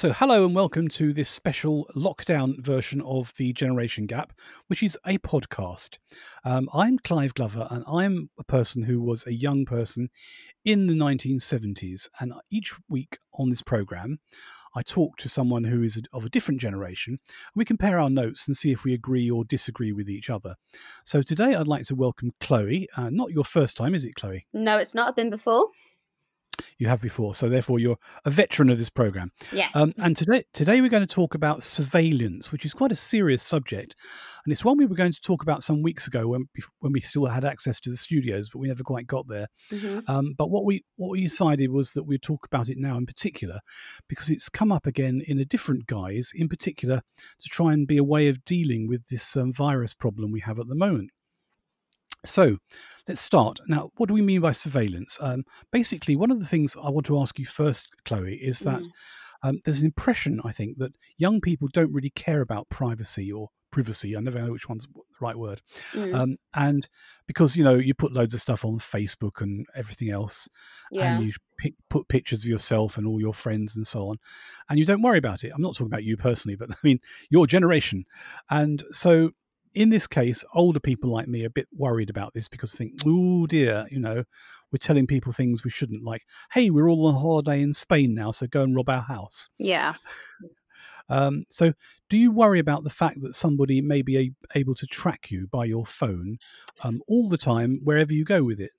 So, hello and welcome to this special lockdown version of the Generation Gap, which is a podcast. Um, I'm Clive Glover, and I'm a person who was a young person in the 1970s. And each week on this program, I talk to someone who is of a different generation, and we compare our notes and see if we agree or disagree with each other. So, today I'd like to welcome Chloe. Uh, not your first time, is it, Chloe? No, it's not. I've been before you have before. So therefore, you're a veteran of this program. Yeah. Um, and today, today we're going to talk about surveillance, which is quite a serious subject, and it's one we were going to talk about some weeks ago when when we still had access to the studios, but we never quite got there. Mm-hmm. Um, but what we what we decided was that we'd talk about it now in particular, because it's come up again in a different guise, in particular to try and be a way of dealing with this um, virus problem we have at the moment. So let's start. Now, what do we mean by surveillance? Um, basically, one of the things I want to ask you first, Chloe, is that mm. um, there's an impression, I think, that young people don't really care about privacy or privacy. I never know which one's the right word. Mm. Um, and because, you know, you put loads of stuff on Facebook and everything else, yeah. and you pick, put pictures of yourself and all your friends and so on, and you don't worry about it. I'm not talking about you personally, but I mean, your generation. And so in this case, older people like me are a bit worried about this because think, oh dear, you know, we're telling people things we shouldn't. Like, hey, we're all on holiday in Spain now, so go and rob our house. Yeah. Um, so, do you worry about the fact that somebody may be a- able to track you by your phone um, all the time, wherever you go with it?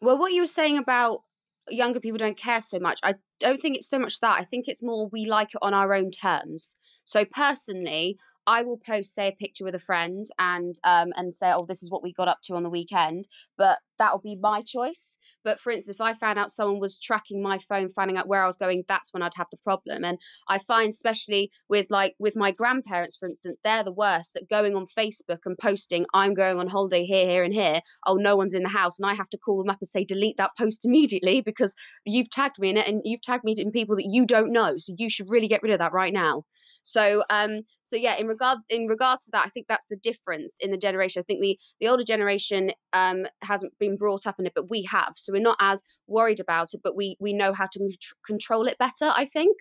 Well, what you were saying about younger people don't care so much, I don't think it's so much that. I think it's more we like it on our own terms. So, personally, I will post, say, a picture with a friend and um, and say, oh, this is what we got up to on the weekend. But that'll be my choice. But for instance, if I found out someone was tracking my phone, finding out where I was going, that's when I'd have the problem. And I find, especially with like with my grandparents, for instance, they're the worst at going on Facebook and posting, I'm going on holiday here, here, and here. Oh, no one's in the house. And I have to call them up and say, delete that post immediately because you've tagged me in it and you've tagged me in people that you don't know. So you should really get rid of that right now. So um so yeah, in regard in regards to that, I think that's the difference in the generation. I think the the older generation um hasn't been brought up in it, but we have. So we're not as worried about it, but we we know how to control it better. I think.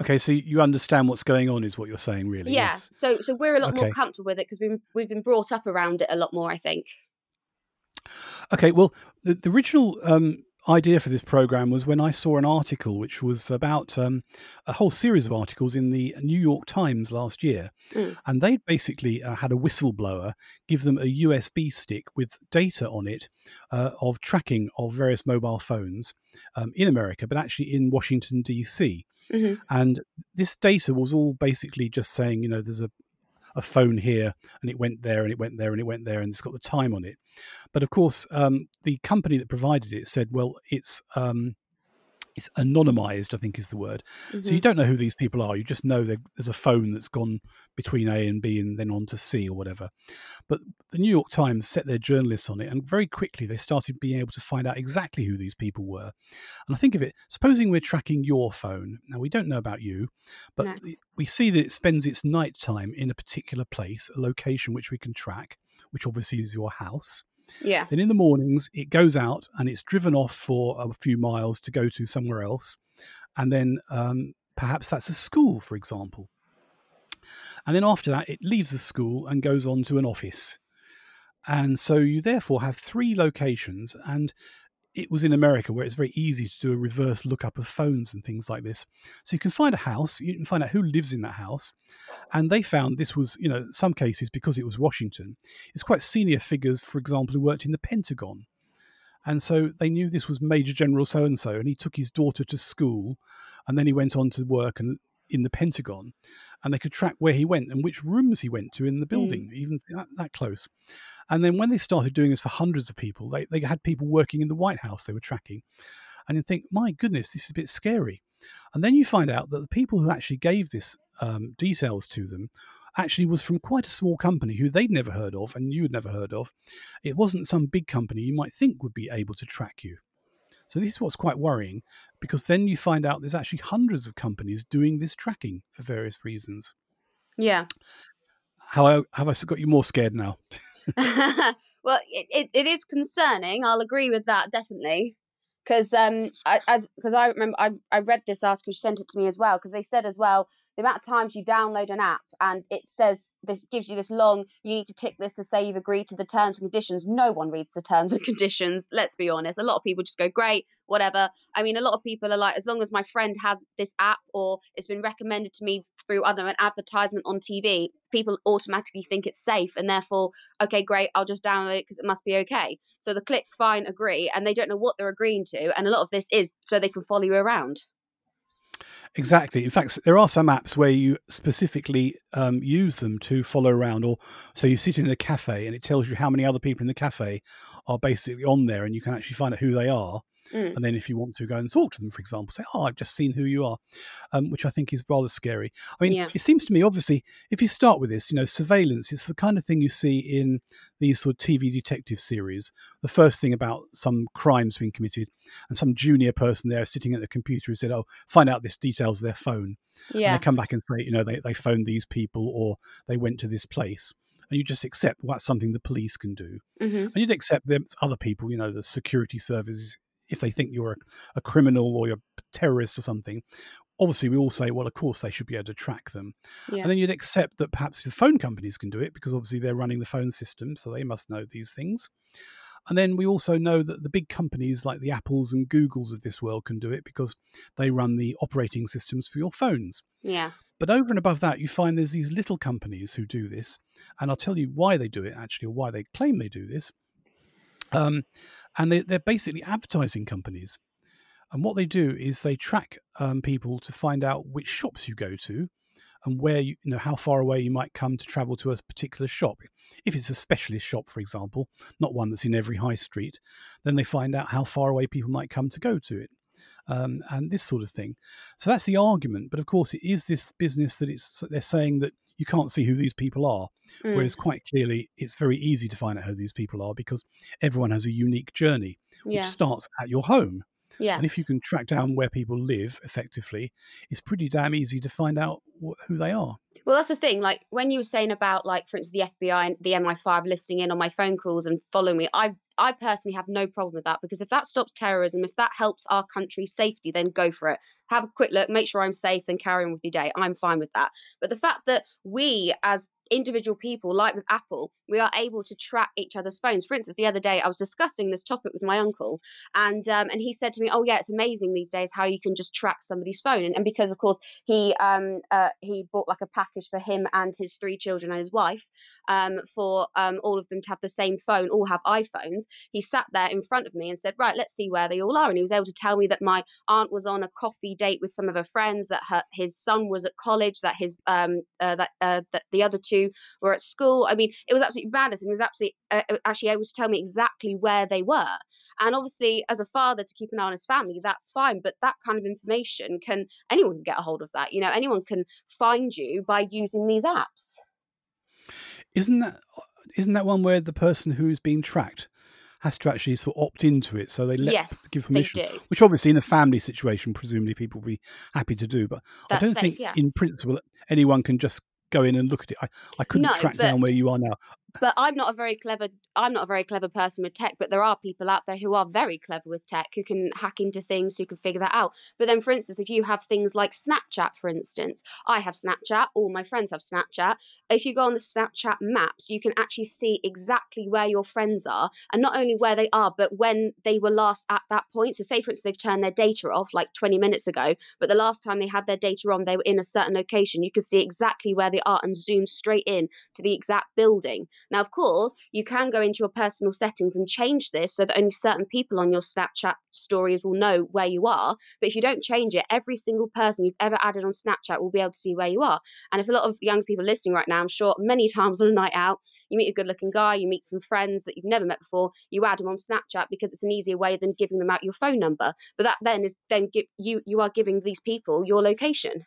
Okay, so you understand what's going on, is what you're saying, really? Yeah. Yes. So so we're a lot okay. more comfortable with it because we've we've been brought up around it a lot more. I think. Okay, well, the, the original um, idea for this program was when I saw an article which was about um, a whole series of articles in the New York Times last year. Mm. And they basically uh, had a whistleblower give them a USB stick with data on it uh, of tracking of various mobile phones um, in America, but actually in Washington, D.C. Mm-hmm. And this data was all basically just saying, you know, there's a, a phone here and it went there and it went there and it went there and it's got the time on it. But of course, um, the company that provided it said, well, it's um, it's anonymized, I think is the word. Mm-hmm. So you mm-hmm. don't know who these people are. You just know there's a phone that's gone between A and B and then on to C or whatever. But the New York Times set their journalists on it, and very quickly they started being able to find out exactly who these people were. And I think of it, supposing we're tracking your phone. Now, we don't know about you, but no. we see that it spends its night time in a particular place, a location which we can track, which obviously is your house. Yeah. Then in the mornings, it goes out and it's driven off for a few miles to go to somewhere else. And then um, perhaps that's a school, for example. And then after that, it leaves the school and goes on to an office. And so you therefore have three locations. And it was in America where it's very easy to do a reverse lookup of phones and things like this. So you can find a house, you can find out who lives in that house. And they found this was, you know, some cases because it was Washington, it's quite senior figures, for example, who worked in the Pentagon. And so they knew this was Major General so and so, and he took his daughter to school, and then he went on to work and in the Pentagon, and they could track where he went and which rooms he went to in the building, mm. even that, that, close. And then when they started doing this for hundreds of people, they, they had people working in the White House they were tracking. And you think, my goodness, this is a bit scary. And then you find out that the people who actually gave this um, details to them actually was from quite a small company who they'd never heard of and you had never heard of. It wasn't some big company you might think would be able to track you. So this is what's quite worrying because then you find out there's actually hundreds of companies doing this tracking for various reasons. Yeah. How have I got you more scared now? well, it, it, it is concerning. I'll agree with that definitely. because um I, as because I remember I, I read this article she sent it to me as well because they said as well the amount of times you download an app and it says this gives you this long you need to tick this to say you've agreed to the terms and conditions. No one reads the terms and conditions let's be honest. A lot of people just go great whatever. I mean a lot of people are like as long as my friend has this app or it's been recommended to me through other an advertisement on tv people automatically think it's safe and therefore okay great i'll just download it because it must be okay. So the click fine agree and they don't know what they're agreeing to and a lot of this is so they can follow you around Exactly. In fact, there are some apps where you specifically um, use them to follow around, or so you sit in a cafe and it tells you how many other people in the cafe are basically on there, and you can actually find out who they are. Mm. And then if you want to go and talk to them, for example, say, "Oh, I've just seen who you are," um, which I think is rather scary. I mean, yeah. it seems to me, obviously, if you start with this, you know, surveillance is the kind of thing you see in these sort of TV detective series. The first thing about some crimes being committed, and some junior person there sitting at the computer who said, "Oh, find out this details of their phone." Yeah. And they come back and say, you know, they, they phoned these people or they went to this place and you just accept well, that's something the police can do. Mm-hmm. And you'd accept them other people, you know, the security services if they think you're a, a criminal or you're a terrorist or something, obviously we all say, well, of course they should be able to track them. Yeah. And then you'd accept that perhaps the phone companies can do it because obviously they're running the phone system, so they must know these things. And then we also know that the big companies like the Apples and Googles of this world can do it because they run the operating systems for your phones. Yeah. But over and above that, you find there's these little companies who do this. And I'll tell you why they do it, actually, or why they claim they do this. Um, and they, they're basically advertising companies. And what they do is they track um, people to find out which shops you go to and where you, you know how far away you might come to travel to a particular shop. If it's a specialist shop, for example, not one that's in every high street, then they find out how far away people might come to go to it. Um, and this sort of thing. So that's the argument. But of course, it is this business that it's they're saying that you can't see who these people are. Mm. Whereas quite clearly, it's very easy to find out who these people are because everyone has a unique journey, which yeah. starts at your home. Yeah. And if you can track down where people live effectively, it's pretty damn easy to find out wh- who they are. Well, that's the thing. Like when you were saying about, like, for instance, the FBI and the MI5 listening in on my phone calls and following me, I I personally have no problem with that because if that stops terrorism, if that helps our country's safety, then go for it. Have a quick look, make sure I'm safe, then carry on with your day. I'm fine with that. But the fact that we as individual people, like with Apple, we are able to track each other's phones. For instance, the other day I was discussing this topic with my uncle, and um, and he said to me, "Oh yeah, it's amazing these days how you can just track somebody's phone." And, and because of course he um uh, he bought like a package for him and his three children and his wife um for um all of them to have the same phone, all have iPhones. He sat there in front of me and said, "Right, let's see where they all are." And he was able to tell me that my aunt was on a coffee date with some of her friends, that her his son was at college, that his um uh, that uh, that the other two were at school. I mean, it was absolutely madness, and he was absolutely uh, uh, actually able to tell me exactly where they were. And obviously, as a father, to keep an eye on his family, that's fine. But that kind of information can anyone can get a hold of that. You know, anyone can find you by using these apps. Isn't that isn't that one where the person who's being tracked has to actually sort of opt into it. So they let yes, give permission, which obviously in a family situation, presumably people will be happy to do. But That's I don't safe, think yeah. in principle anyone can just go in and look at it. I, I couldn't no, track down where you are now but I'm not a very clever I'm not a very clever person with tech, but there are people out there who are very clever with tech who can hack into things, who can figure that out. But then, for instance, if you have things like Snapchat, for instance, I have Snapchat, all my friends have Snapchat. If you go on the Snapchat maps, you can actually see exactly where your friends are, and not only where they are, but when they were last at that point. So, say for instance, they've turned their data off like 20 minutes ago, but the last time they had their data on, they were in a certain location. You can see exactly where they are and zoom straight in to the exact building. Now, of course, you can go into your personal settings and change this so that only certain people on your Snapchat stories will know where you are. But if you don't change it, every single person you've ever added on Snapchat will be able to see where you are. And if a lot of young people listening right now, I'm sure many times on a night out, you meet a good looking guy, you meet some friends that you've never met before, you add them on Snapchat because it's an easier way than giving them out your phone number. But that then is then give you you are giving these people your location.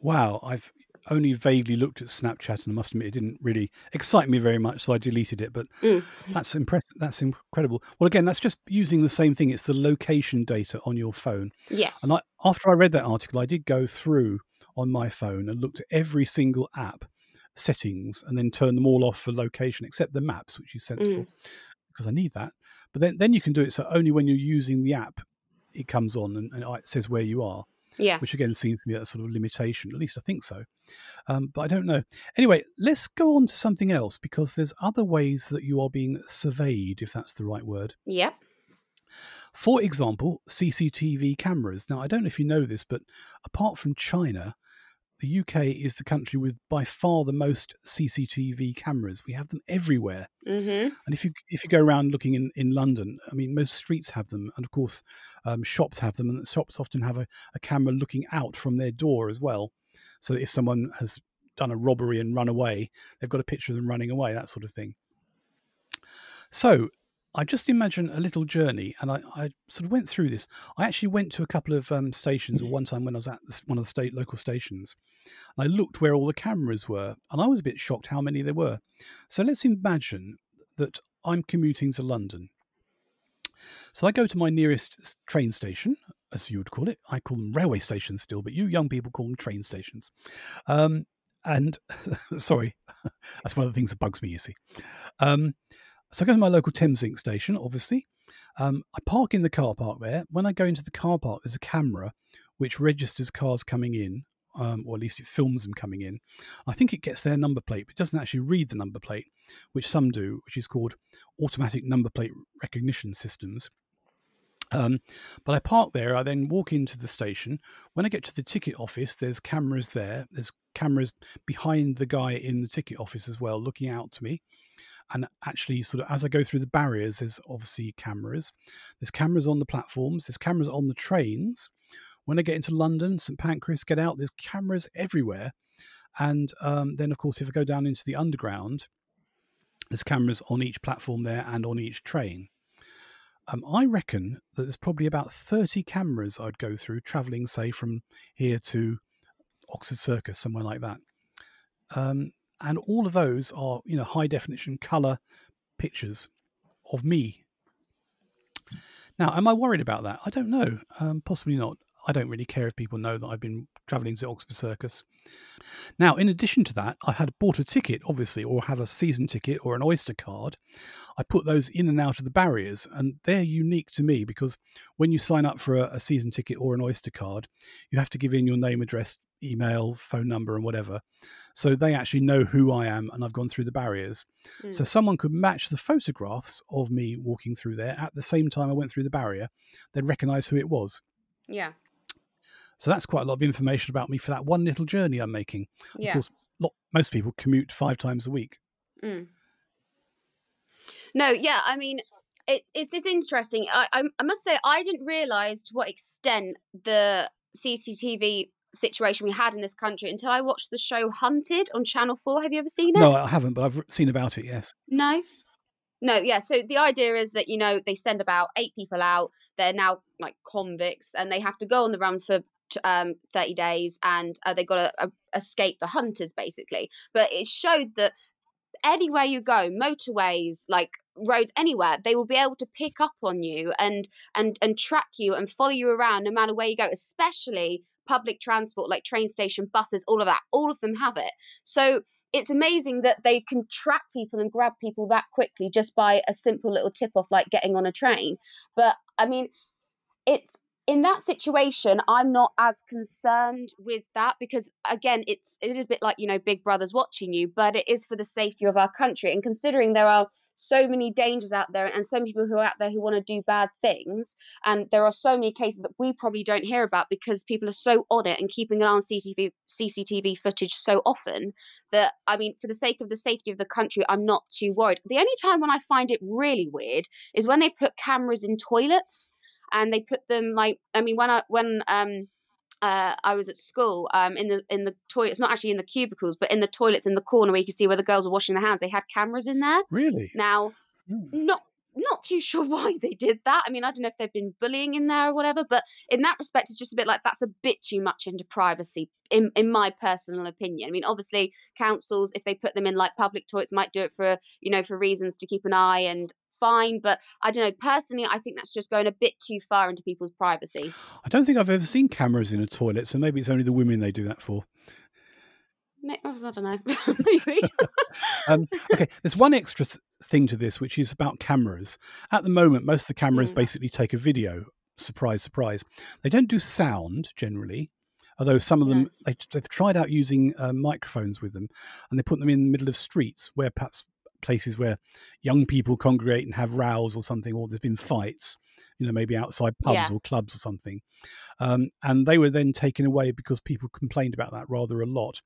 Wow, I've only vaguely looked at Snapchat, and I must admit it didn't really excite me very much, so I deleted it. But mm. that's impressive. That's incredible. Well, again, that's just using the same thing. It's the location data on your phone. Yes. And I, after I read that article, I did go through on my phone and looked at every single app settings and then turn them all off for location except the maps, which is sensible. Mm because I need that. But then, then you can do it so only when you're using the app, it comes on and, and it says where you are. Yeah. Which again seems to be a sort of limitation. At least I think so. Um, but I don't know. Anyway, let's go on to something else because there's other ways that you are being surveyed, if that's the right word. Yep. For example, CCTV cameras. Now, I don't know if you know this, but apart from China, the UK is the country with by far the most CCTV cameras. We have them everywhere. Mm-hmm. And if you if you go around looking in, in London, I mean, most streets have them, and of course, um, shops have them, and shops often have a, a camera looking out from their door as well. So if someone has done a robbery and run away, they've got a picture of them running away, that sort of thing. So I just imagine a little journey, and I, I, sort of went through this. I actually went to a couple of um, stations, or one time when I was at this, one of the state local stations, and I looked where all the cameras were, and I was a bit shocked how many there were. So let's imagine that I'm commuting to London. So I go to my nearest train station, as you would call it. I call them railway stations still, but you young people call them train stations. Um, and sorry, that's one of the things that bugs me. You see. Um, so I go to my local Thameslink station, obviously. Um, I park in the car park there. When I go into the car park, there's a camera which registers cars coming in, um, or at least it films them coming in. I think it gets their number plate, but doesn't actually read the number plate, which some do, which is called automatic number plate recognition systems. Um, but I park there. I then walk into the station. When I get to the ticket office, there's cameras there. There's cameras behind the guy in the ticket office as well, looking out to me and actually sort of as i go through the barriers there's obviously cameras. There's cameras on the platforms. There's cameras on the trains. When i get into london st pancras get out there's cameras everywhere. And um, then of course if i go down into the underground there's cameras on each platform there and on each train. Um, i reckon that there's probably about 30 cameras i'd go through traveling say from here to oxford circus somewhere like that. Um, and all of those are you know high definition color pictures of me. Now am i worried about that? I don't know. Um, possibly not. I don't really care if people know that i've been traveling to oxford circus now in addition to that i had bought a ticket obviously or have a season ticket or an oyster card i put those in and out of the barriers and they're unique to me because when you sign up for a, a season ticket or an oyster card you have to give in your name address email, phone number, and whatever. So they actually know who I am and I've gone through the barriers. Mm. So someone could match the photographs of me walking through there at the same time I went through the barrier. They'd recognize who it was. Yeah. So that's quite a lot of information about me for that one little journey I'm making. Yeah. Of course, lot, most people commute five times a week. Mm. No, yeah, I mean, it, it's, it's interesting. I, I, I must say, I didn't realize to what extent the CCTV situation we had in this country until I watched the show Hunted on Channel 4. Have you ever seen it? No, I haven't, but I've seen about it, yes. No? No, yeah. So the idea is that, you know, they send about eight people out. They're now like convicts and they have to go on the run for um, 30 days and uh, they've got to uh, escape the hunters, basically. But it showed that anywhere you go, motorways, like roads anywhere they will be able to pick up on you and and and track you and follow you around no matter where you go especially public transport like train station buses all of that. All of them have it. So it's amazing that they can track people and grab people that quickly just by a simple little tip off like getting on a train. But i mean it's in that situation i'm not as concerned with that because again it's it is a bit like you know big brother's watching you but it is for the safety of our country and considering there are so many dangers out there and so many people who are out there who want to do bad things. And there are so many cases that we probably don't hear about because people are so on it and keeping an eye on CCTV, CCTV footage so often that, I mean, for the sake of the safety of the country, I'm not too worried. The only time when I find it really weird is when they put cameras in toilets and they put them like, I mean, when I, when, um, uh, I was at school um, in the in the toilets, not actually in the cubicles, but in the toilets in the corner where you can see where the girls were washing their hands. They had cameras in there. Really? Now, mm. not not too sure why they did that. I mean, I don't know if they've been bullying in there or whatever, but in that respect, it's just a bit like that's a bit too much into privacy, in in my personal opinion. I mean, obviously, councils, if they put them in like public toilets, might do it for you know for reasons to keep an eye and fine. But I don't know. Personally, I think that's just going a bit too far into people's privacy. I don't think I've ever seen cameras in a toilet, so maybe it's only the women they do that for. I don't know. Maybe. um, okay, there's one extra thing to this, which is about cameras. At the moment, most of the cameras Mm. basically take a video. Surprise, surprise. They don't do sound generally, although some of them they, they've tried out using uh, microphones with them, and they put them in the middle of streets where perhaps places where young people congregate and have rows or something, or there's been fights, you know, maybe outside pubs Yeah. or clubs or something. Um, and they were then taken away because people complained about that rather a lot.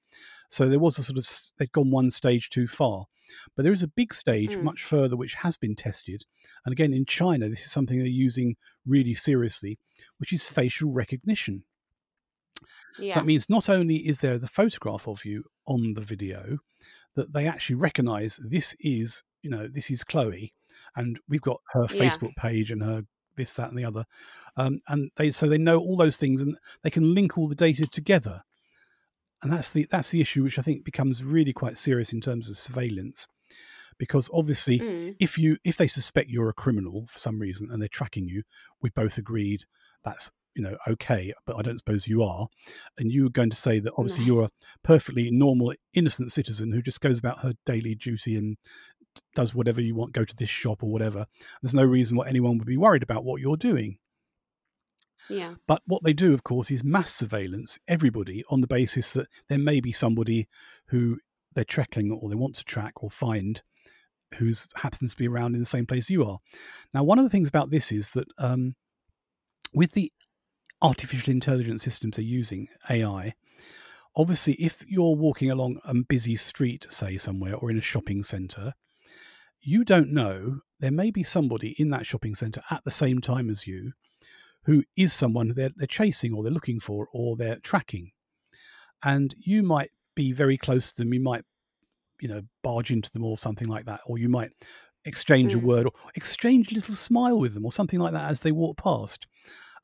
So there was a sort of they'd gone one stage too far. But there is a big stage Mm. much further which has been tested. And again, in China, this is something they're using really seriously, which is facial recognition. So that means not only is there the photograph of you on the video, that they actually recognize this is, you know, this is Chloe, and we've got her Yeah. Facebook page and her this, that, and the other, um, and they so they know all those things, and they can link all the data together, and that's the that's the issue, which I think becomes really quite serious in terms of surveillance, because obviously Mm. if you if they suspect you're a criminal for some reason and they're tracking you, we both agreed that's you know okay, but I don't suppose you are, and you're going to say that obviously No. you're a perfectly normal, innocent citizen who just goes about her daily duty and does whatever you want, go to this shop or whatever. There's no reason why anyone would be worried about what you're doing. Yeah. But what they do, of course, is mass surveillance everybody on the basis that there may be somebody who they're tracking or they want to track or find who's happens to be around in the same place you are. Now, one of the things about this is that um, with the artificial intelligence systems they're using, AI, obviously, if you're walking along a busy street, say somewhere, or in a shopping centre, you don't know there may be somebody in that shopping centre at the same time as you who is someone they're, they're chasing or they're looking for or they're tracking. And you might be very close to them. You might, you know, barge into them or something like that. Or you might exchange a Mm. word or exchange a little smile with them or something like that as they walk past.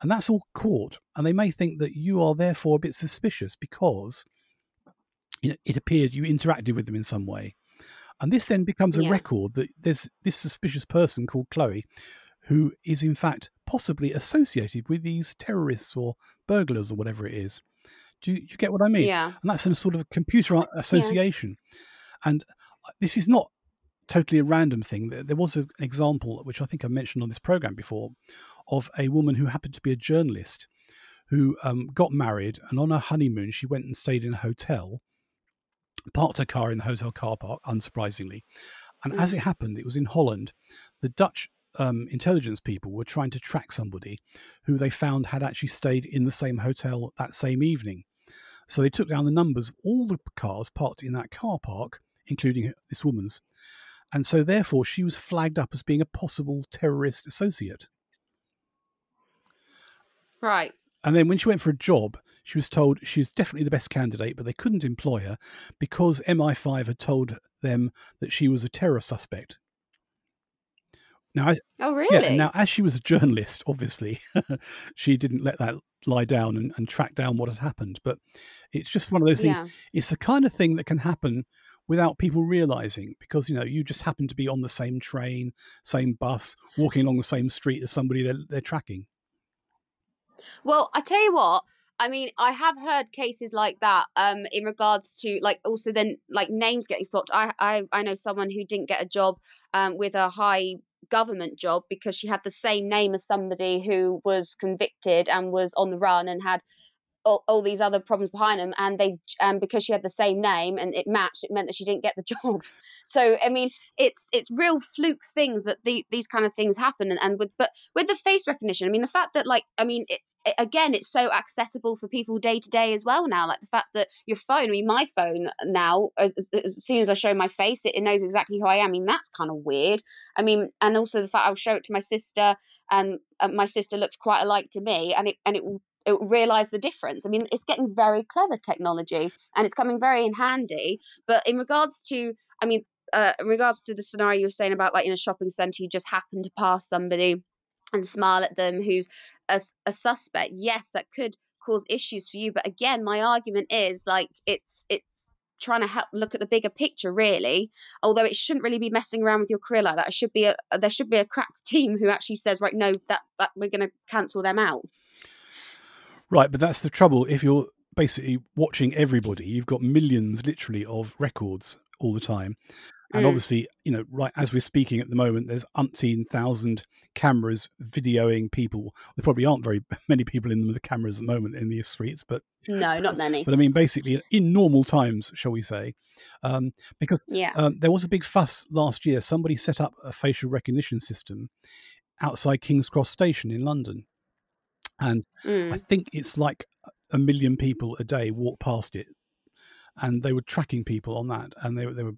And that's all caught. And they may think that you are therefore a bit suspicious because you know, it appeared you interacted with them in some way. And this then becomes a Yeah. record that there's this suspicious person called Chloe who is in fact possibly associated with these terrorists or burglars or whatever it is. Do you, you get what I mean? Yeah. And that's a sort of computer association. And uh, this is not totally a random thing. There, was an example, which I think I mentioned on this program before, of a woman who happened to be a journalist who um, got married and on her honeymoon she went and stayed in a hotel, parked her car in the hotel car park, unsurprisingly. And as Mm. it happened, it was in Holland. The Dutch um, intelligence people were trying to track somebody who they found had actually stayed in the same hotel that same evening. So they took down the numbers of all the cars parked in that car park, including this woman's. And so, therefore, she was flagged up as being a possible terrorist associate. Right. And then when she went for a job, she was told she was definitely the best candidate, but they couldn't employ her because MI5 had told them that she was a terror suspect. Now, I, Oh, really? and now as she was a journalist, obviously, she didn't let that lie down and, and track down what had happened. But it's just one of those things. yeah. It's the kind of thing that can happen without people realizing because you know you just happen to be on the same train, same bus, walking along the same street as somebody they're, they're tracking. Well, I tell you what. I mean, I have heard cases like that um, in regards to like also then like names getting swapped. I I, I know someone who didn't get a job um, with a high government job because she had the same name as somebody who was convicted and was on the run and had all, all these other problems behind them and they um because she had the same name and it matched it meant that she didn't get the job. So i mean it's it's real fluke things that the, these kind of things happen and, and with but with the face recognition i mean the fact that like i mean it, it- again it's so accessible for people day to day as well now like the fact that your phone i mean my phone now as, as, soon as i show my face it, it knows exactly who i am. I mean that's kind of weird. I mean and also the fact i'll show it to my sister and uh, my sister looks quite alike to me and it and it it will realize the difference. I mean, it's getting very clever technology and it's coming very in handy. But in regards to, I mean, uh, in regards to the scenario you were saying about like in a shopping center, you just happen to pass somebody and smile at them who's a, a suspect. Yes, that could cause issues for you. But again, my argument is like it's it's trying to help look at the bigger picture really although it shouldn't really be messing around with your career like that it should be a there should be a crack team who actually says right no that that we're going to cancel them out Right, but that's the trouble. If you're basically watching everybody, you've got millions, literally, of records all the time. And Mm. obviously, you know, right as we're speaking at the moment, there's umpteen thousand cameras videoing people. There probably aren't very many people in them with the cameras at the moment in the streets, but No, not many. but I mean, basically, in normal times, shall we say, um, because Yeah. um, there was a big fuss last year. Somebody set up a facial recognition system outside King's Cross Station in London, and I Mm. think it's like a million people a day walk past it, and they were tracking people on that, and they were they were.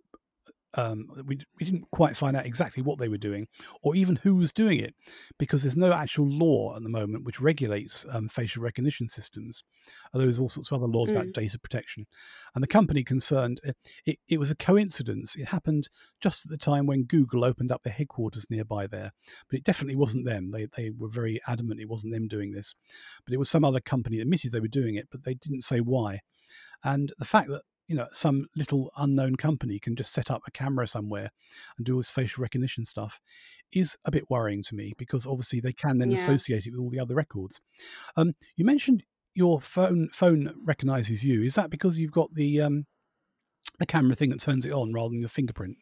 Um, we we didn't quite find out exactly what they were doing, or even who was doing it, because there's no actual law at the moment which regulates um, facial recognition systems. Although there's all sorts of other laws about Mm. data protection, and the company concerned, it, it, it was a coincidence. It happened just at the time when Google opened up their headquarters nearby there, but it definitely wasn't them. They they were very adamant it wasn't them doing this, but it was some other company that admitted they were doing it, but they didn't say why. And the fact that you know some little unknown company can just set up a camera somewhere and do all this facial recognition stuff is a bit worrying to me because obviously they can then Yeah. associate it with all the other records. Um, you mentioned your phone phone recognizes you. Is that because you've got the um, the camera thing that turns it on rather than the fingerprint?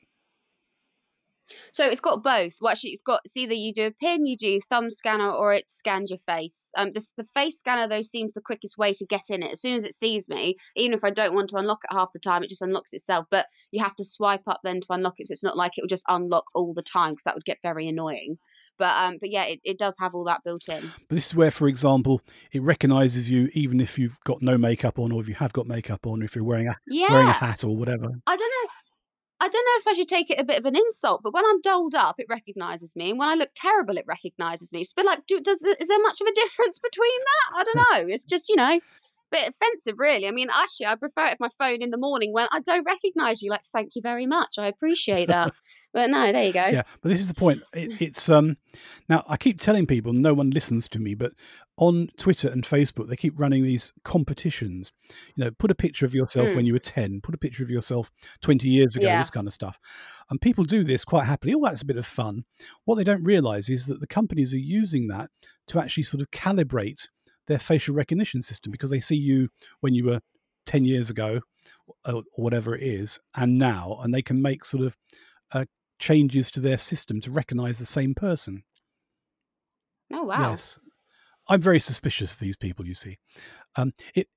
So it's got both. Well, actually, it's got it's either you do a pin, you do thumb scanner, or it scans your face. Um, this the face scanner though seems the quickest way to get in it. As soon as it sees me, even if I don't want to unlock it half the time, it just unlocks itself. But you have to swipe up then to unlock it. So it's not like it will just unlock all the time because that would get very annoying. But um, but yeah, it, it does have all that built in. But this is where, for example, it recognizes you even if you've got no makeup on, or if you have got makeup on, or if you're wearing a wearing a hat or whatever. I don't know. I don't know if I should take it a bit of an insult, but when I'm dolled up, it recognises me, and when I look terrible, it recognises me. Bit like, do, does is there much of a difference between that? I don't know. It's just you know, bit offensive, really. I mean, actually, I prefer it if my phone in the morning when I don't recognise you. Like, thank you very much, I appreciate that. but no, there you go. Yeah, but this is the point. It, it's um now I keep telling people no one listens to me, but on Twitter and Facebook they keep running these competitions. You know, put a picture of yourself Mm. when you were ten, put a picture of yourself twenty years ago, Yeah. this kind of stuff, and people do this quite happily. Oh, that's a bit of fun. What they don't realise is that the companies are using that to actually sort of calibrate their facial recognition system because they see you when you were ten years ago, or, whatever it is, and now, and they can make sort of uh, changes to their system to recognize the same person. Oh wow. Yes. I'm very suspicious of these people, you see. Um, it,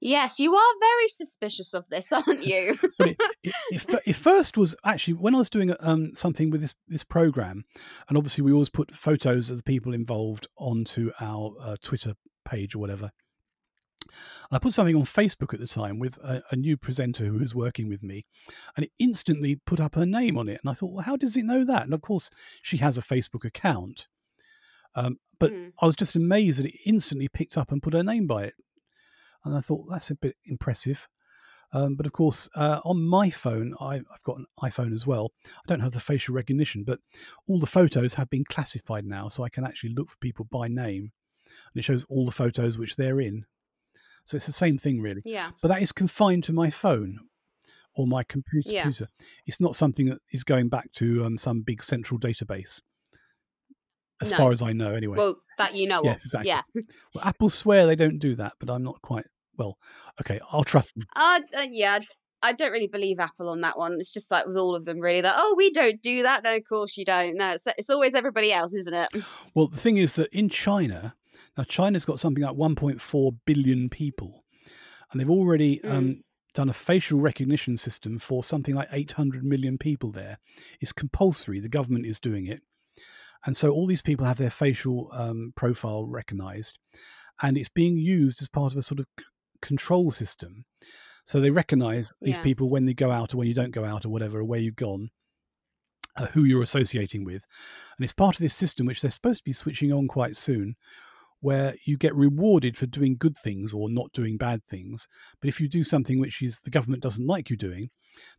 Yes, you are very suspicious of this, aren't you? it, it, it, it first was actually when I was doing um, something with this, this program, and obviously we always put photos of the people involved onto our uh, Twitter page or whatever. I put something on Facebook at the time with a, a new presenter who was working with me, and it instantly put up her name on it. And I thought, well, how does it know that? And of course, she has a Facebook account. Um, but Mm. I was just amazed that it instantly picked up and put her name by it. And I thought, that's a bit impressive. Um, but of course, uh, on my phone, I, I've got an iPhone as well. I don't have the facial recognition, but all the photos have been classified now, so I can actually look for people by name, and it shows all the photos which they're in. So it's the same thing, really. yeah. But that is confined to my phone or my computer. Yeah. computer. It's not something that is going back to um, some big central database, as No. far as I know, anyway. Well, that you know Yeah, of. exactly. Yeah. Well, Apple swear they don't do that, but I'm not quite well. Okay, I'll trust them. Uh, uh, yeah, I don't really believe Apple on that one. It's just like with all of them, really. That oh, we don't do that. No, of course you don't. No, it's, it's always everybody else, isn't it? Well, the thing is that in China, now China's got something like 1.4 billion people, and they've already Mm. um, done a facial recognition system for something like 800 million people there. It's compulsory, the government is doing it. And so all these people have their facial um, profile recognized, and it's being used as part of a sort of c- control system. So they recognize these Yeah. people when they go out or when you don't go out or whatever, or where you've gone, uh, who you're associating with. And it's part of this system which they're supposed to be switching on quite soon, where you get rewarded for doing good things or not doing bad things. But if you do something which is the government doesn't like you doing,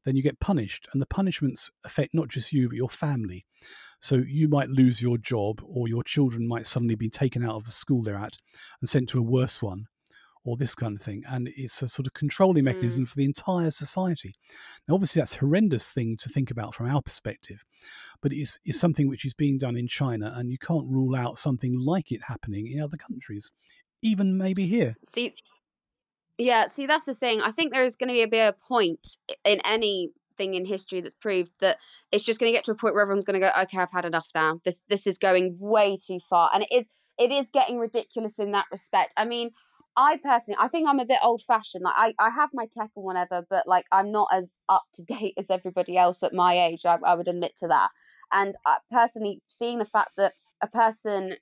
then you get punished. And the punishments affect not just you, but your family. So you might lose your job, or your children might suddenly be taken out of the school they're at and sent to a worse one, or this kind of thing. And it's a sort of controlling Mm. mechanism for the entire society. Now, obviously, that's a horrendous thing to think about from our perspective, but it's, it's something which is being done in China, and you can't rule out something like it happening in other countries, even maybe here. See, yeah, see, that's the thing. I think there is going to be a bit of point in any thing in history that's proved that it's just going to get to a point where everyone's going to go, okay, I've had enough now. This this is going way too far, and it is it is getting ridiculous in that respect. I mean, I personally, I think I'm a bit old fashioned. Like I, I have my tech and whatever, but like I'm not as up to date as everybody else at my age. I, I would admit to that. And I, personally, seeing the fact that a person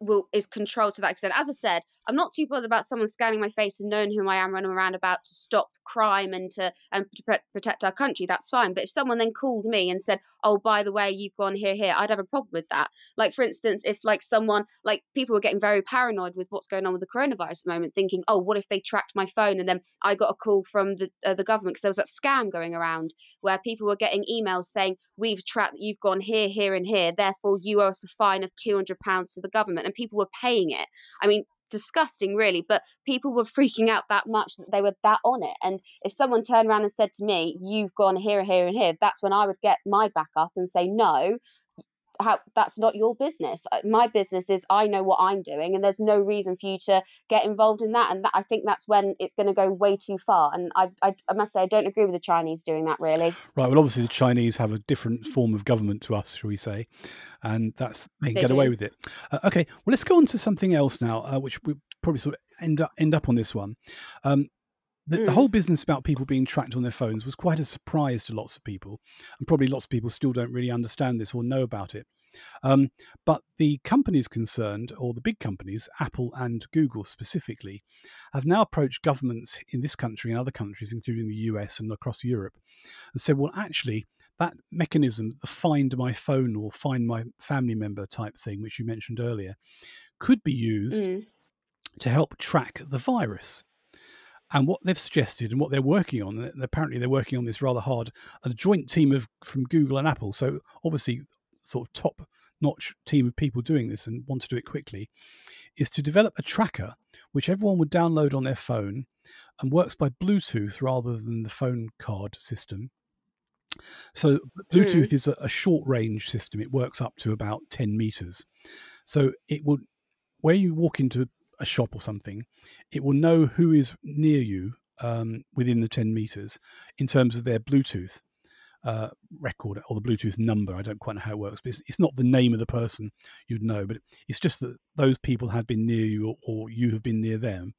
will is controlled to that extent. As I said, I'm not too bothered about someone scanning my face and knowing who I am running around about to stop crime and to and to protect our country. That's fine. But if someone then called me and said, "Oh, by the way, you've gone here, here," I'd have a problem with that. Like for instance, if like someone like people were getting very paranoid with what's going on with the coronavirus at the moment, thinking, "Oh, what if they tracked my phone?" And then I got a call from the uh, the government because there was that scam going around where people were getting emails saying, "We've tracked that you've gone here, here, and here. Therefore, you owe us a fine of two hundred pounds to the government." And people were paying it. I mean, disgusting really but people were freaking out that much that they were that on it and if someone turned around and said to me you've gone here here and here that's when i would get my back up and say no how that's not your business. Uh, my business is i know what i'm doing and there's no reason for you to get involved in that and that, i think that's when it's going to go way too far and I, I, I must say i don't agree with the chinese doing that really. Right well obviously the chinese have a different form of government to us shall we say and that's they can they get do. away with it. Uh, okay well let's go on to something else now uh, which we probably sort of end up end up on this one. Um, the, mm. the, whole business about people being tracked on their phones was quite a surprise to lots of people, and probably lots of people still don't really understand this or know about it. Um, but the companies concerned, or the big companies, Apple and Google specifically, have now approached governments in this country and other countries, including the US and across Europe, and said, well, actually, that mechanism, the find my phone or find my family member type thing, which you mentioned earlier, could be used mm. to help track the virus. And what they've suggested and what they're working on, and apparently they're working on this rather hard, a joint team of from Google and Apple. So obviously, sort of top notch team of people doing this and want to do it quickly, is to develop a tracker which everyone would download on their phone and works by Bluetooth rather than the phone card system. So Bluetooth mm. is a, a short range system. It works up to about 10 meters. So it would, where you walk into a shop or something, it will know who is near you um, within the 10 meters in terms of their Bluetooth uh, record or the Bluetooth number. I don't quite know how it works, but it's, it's, not the name of the person you'd know, but it's just that those people have been near you or, or you have been near them.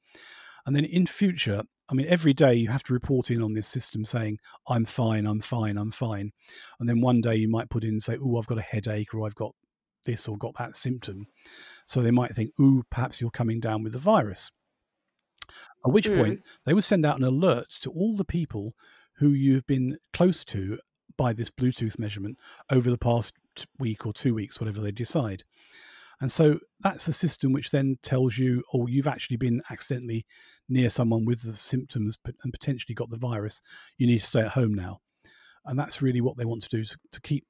And then in future, I mean, every day you have to report in on this system saying, I'm fine, I'm fine, I'm fine. And then one day you might put in say, Oh, I've got a headache or I've got this or got that symptom. So they might think, ooh, perhaps you're coming down with the virus. At which mm. point they would send out an alert to all the people who you've been close to by this Bluetooth measurement over the past week or two weeks, whatever they decide. And so that's a system which then tells you, oh, you've actually been accidentally near someone with the symptoms and potentially got the virus. You need to stay at home now. And that's really what they want to do to, to keep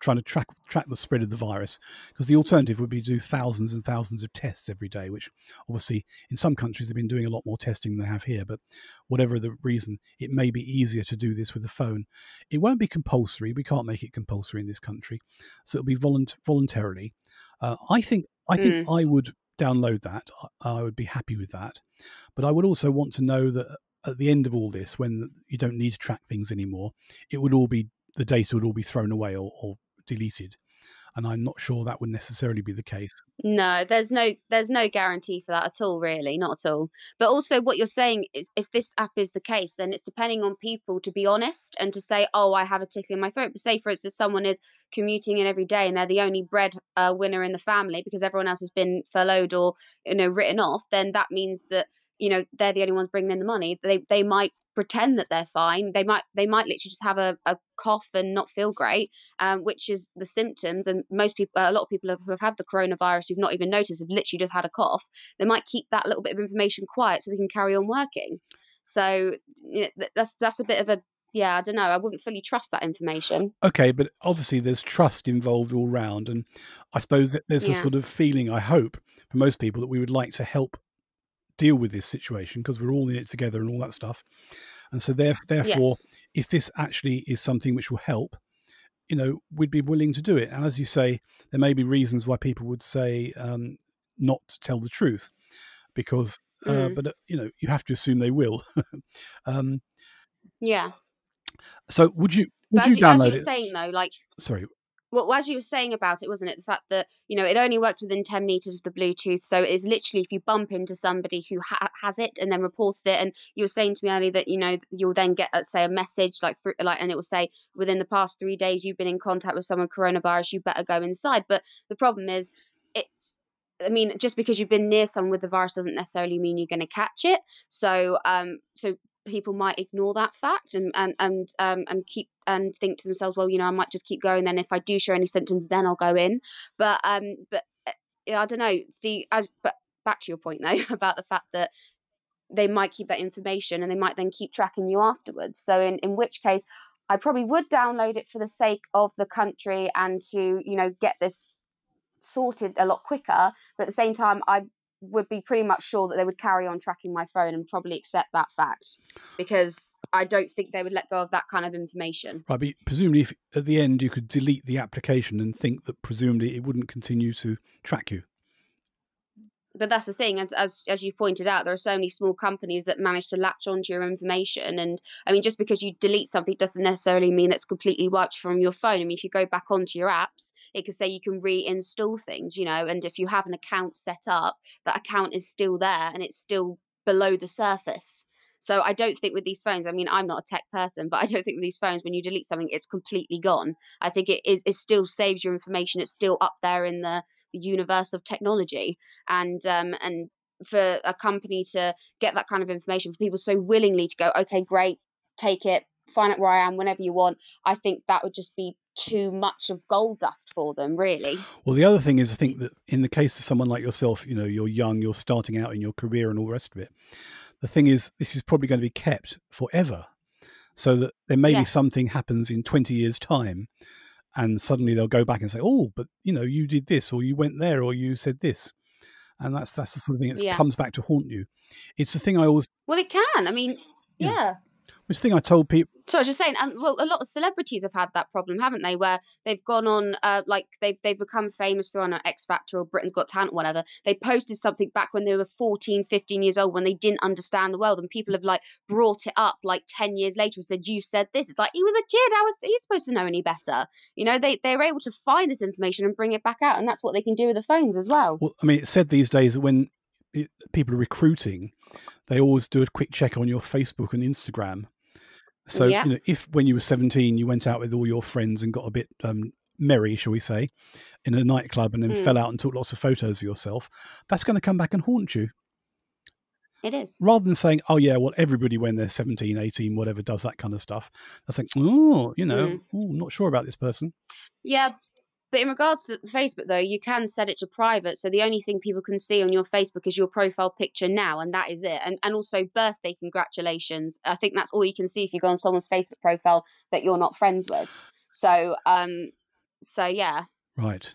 trying to track track the spread of the virus because the alternative would be to do thousands and thousands of tests every day which obviously in some countries they've been doing a lot more testing than they have here but whatever the reason it may be easier to do this with the phone it won't be compulsory we can't make it compulsory in this country so it'll be volunt- voluntarily uh, i think i think mm. i would download that i would be happy with that but i would also want to know that at the end of all this when you don't need to track things anymore it would all be the data would all be thrown away or, or deleted and i'm not sure that would necessarily be the case. No there's no there's no guarantee for that at all really not at all. But also what you're saying is if this app is the case then it's depending on people to be honest and to say oh i have a tickle in my throat. But say for instance someone is commuting in every day and they're the only bread uh, winner in the family because everyone else has been furloughed or you know written off then that means that you know they're the only ones bringing in the money. They they might pretend that they're fine. They might they might literally just have a, a cough and not feel great, um, which is the symptoms. And most people, a lot of people who have had the coronavirus who've not even noticed have literally just had a cough. They might keep that little bit of information quiet so they can carry on working. So you know, that's that's a bit of a yeah, I don't know. I wouldn't fully trust that information. Okay, but obviously there's trust involved all round, and I suppose that there's yeah. a sort of feeling. I hope for most people that we would like to help deal with this situation because we're all in it together and all that stuff. And so, therefore, yes. if this actually is something which will help, you know, we'd be willing to do it. And as you say, there may be reasons why people would say um, not to tell the truth, because, uh, mm. but uh, you know, you have to assume they will. um, yeah. So would you would But you as you, as you download it? saying though, like Sorry. Well, as you were saying about it, wasn't it? The fact that you know it only works within ten meters of the Bluetooth, so it is literally if you bump into somebody who ha- has it and then reports it, and you were saying to me earlier that you know you'll then get uh, say a message like through, like, and it will say within the past three days you've been in contact with someone with coronavirus, you better go inside. But the problem is, it's I mean, just because you've been near someone with the virus doesn't necessarily mean you're going to catch it. So, um, so people might ignore that fact and and and um and keep and think to themselves, well, you know, I might just keep going. Then if I do show any symptoms, then I'll go in. But um, but uh, I don't know. See, as but back to your point though about the fact that they might keep that information and they might then keep tracking you afterwards. So in in which case. I probably would download it for the sake of the country and to, you know, get this sorted a lot quicker. But at the same time, I would be pretty much sure that they would carry on tracking my phone and probably accept that fact because I don't think they would let go of that kind of information. Right, but presumably, if at the end you could delete the application and think that presumably it wouldn't continue to track you. But that's the thing, as as as you pointed out, there are so many small companies that manage to latch onto your information. And I mean, just because you delete something doesn't necessarily mean it's completely wiped from your phone. I mean, if you go back onto your apps, it could say you can reinstall things, you know. And if you have an account set up, that account is still there and it's still below the surface. So I don't think with these phones, I mean, I'm not a tech person, but I don't think with these phones, when you delete something, it's completely gone. I think it is it still saves your information. It's still up there in the, universe of technology, and um, and for a company to get that kind of information, for people so willingly to go, okay, great, take it, find out where I am whenever you want. I think that would just be too much of gold dust for them, really. Well, the other thing is, I think that in the case of someone like yourself, you know, you're young, you're starting out in your career and all the rest of it. The thing is, this is probably going to be kept forever. So that there may be Yes. something happens in 20 years' time and suddenly they'll go back and say, oh, but, you know, you did this or you went there or you said this. And that's that's the sort of thing that Yeah. comes back to haunt you. It's the thing I always, Well, it can. I mean, Yeah. yeah. Which thing I told people, So I was just saying, um, well, a lot of celebrities have had that problem, haven't they? Where they've gone on, uh, like they've they've become famous through on X Factor or Britain's Got Talent, or whatever. They posted something back when they were 14, 15 years old, when they didn't understand the world, and people have like brought it up like 10 years later and said, "You said this." It's like he was a kid. How was he supposed to know any better? You know, they they were able to find this information and bring it back out, and that's what they can do with the phones as well. Well, I mean, it's said these days when people are recruiting, they always do a quick check on your Facebook and Instagram. So, Yeah. you know, if when you were 17, you went out with all your friends and got a bit um, merry, shall we say, in a nightclub and then Mm. fell out and took lots of photos of yourself, that's going to come back and haunt you. It is. Rather than saying, oh, yeah, well, everybody when they're 17, 18, whatever, does that kind of stuff. That's like, oh, you know, Mm. oh, I'm not sure about this person. Yeah, but in regards to Facebook, though, you can set it to private, so the only thing people can see on your Facebook is your profile picture now, and that is it. And and also birthday congratulations. I think that's all you can see if you go on someone's Facebook profile that you're not friends with. So um, so yeah, Right.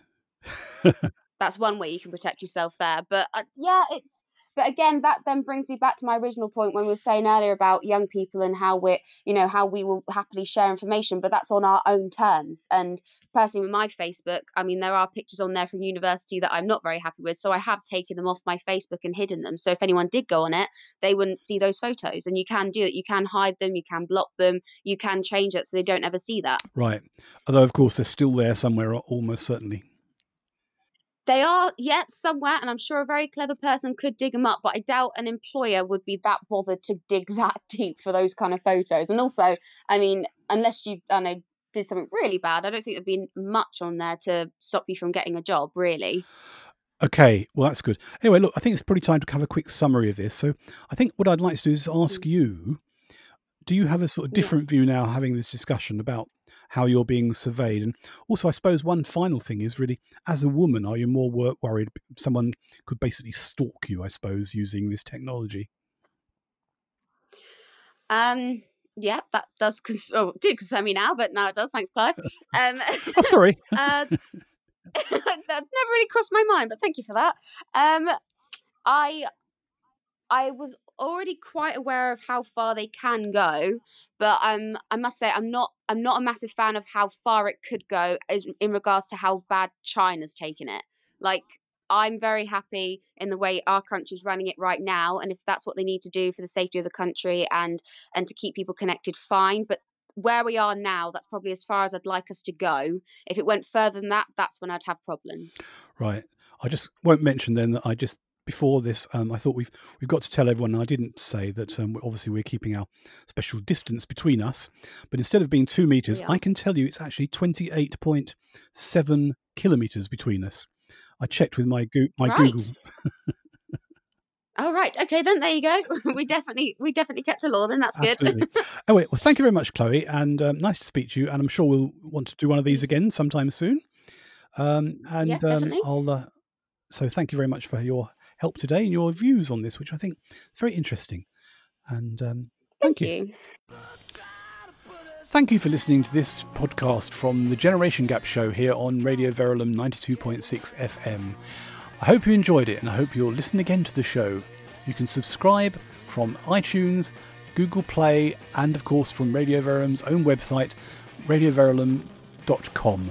that's one way you can protect yourself there. But uh, yeah, it's. But again, that then brings me back to my original point when we were saying earlier about young people and how we're, you know, how we will happily share information, but that's on our own terms. And personally, with my Facebook, I mean, there are pictures on there from university that I'm not very happy with, so I have taken them off my Facebook and hidden them. So if anyone did go on it, they wouldn't see those photos. And you can do it. You can hide them. You can block them. You can change it so they don't ever see that. Right. Although, of course, they're still there somewhere, almost certainly. They are, yeah, somewhere, and I'm sure a very clever person could dig them up, but I doubt an employer would be that bothered to dig that deep for those kind of photos. And also, I mean, unless you, I know, did something really bad, I don't think there'd be much on there to stop you from getting a job, really. Okay, well that's good. Anyway, look, I think it's probably time to have a quick summary of this. So, I think what I'd like to do is ask mm. you: Do you have a sort of Yeah. different view now, having this discussion about how you're being surveyed? And also, I suppose one final thing is really, as a woman, are you more wor- worried someone could basically stalk you? I suppose using this technology. Um, yeah, that does, cons- oh, it did concern me now, but now it does. Thanks, Clive. Um, Oh, sorry. uh, that never really crossed my mind, but thank you for that. Um, I I was already quite aware of how far they can go, but um, I must say I'm not I'm not a massive fan of how far it could go as in regards to how bad China's taken it. Like I'm very happy in the way our country's running it right now, and if that's what they need to do for the safety of the country and and to keep people connected, fine. But where we are now, that's probably as far as I'd like us to go. If it went further than that, that's when I'd have problems. Right. I just won't mention then that I just before this, um, I thought we've we've got to tell everyone. I didn't say that. Um, obviously, we're keeping our special distance between us, but instead of being two meters, Yeah. I can tell you it's actually twenty eight point seven kilometers between us. I checked with my Goo my Right. Google. Oh right, okay, then there you go. we definitely we definitely kept a law. Then that's good. Absolutely. oh wait, well, thank you very much, Chloe, and um, nice to speak to you. And I'm sure we'll want to do one of these again sometime soon. Um, and Yes, um, definitely. I'll. Uh, so thank you very much for your help today and your views on this, which I think is very interesting. And um, thank, Thank you. you. Thank you for listening to this podcast from the Generation Gap Show here on Radio Verulam 92.6 FM. I hope you enjoyed it and I hope you'll listen again to the show. You can subscribe from iTunes, Google Play, and of course from Radio Verulam's own website, radioverulam.com.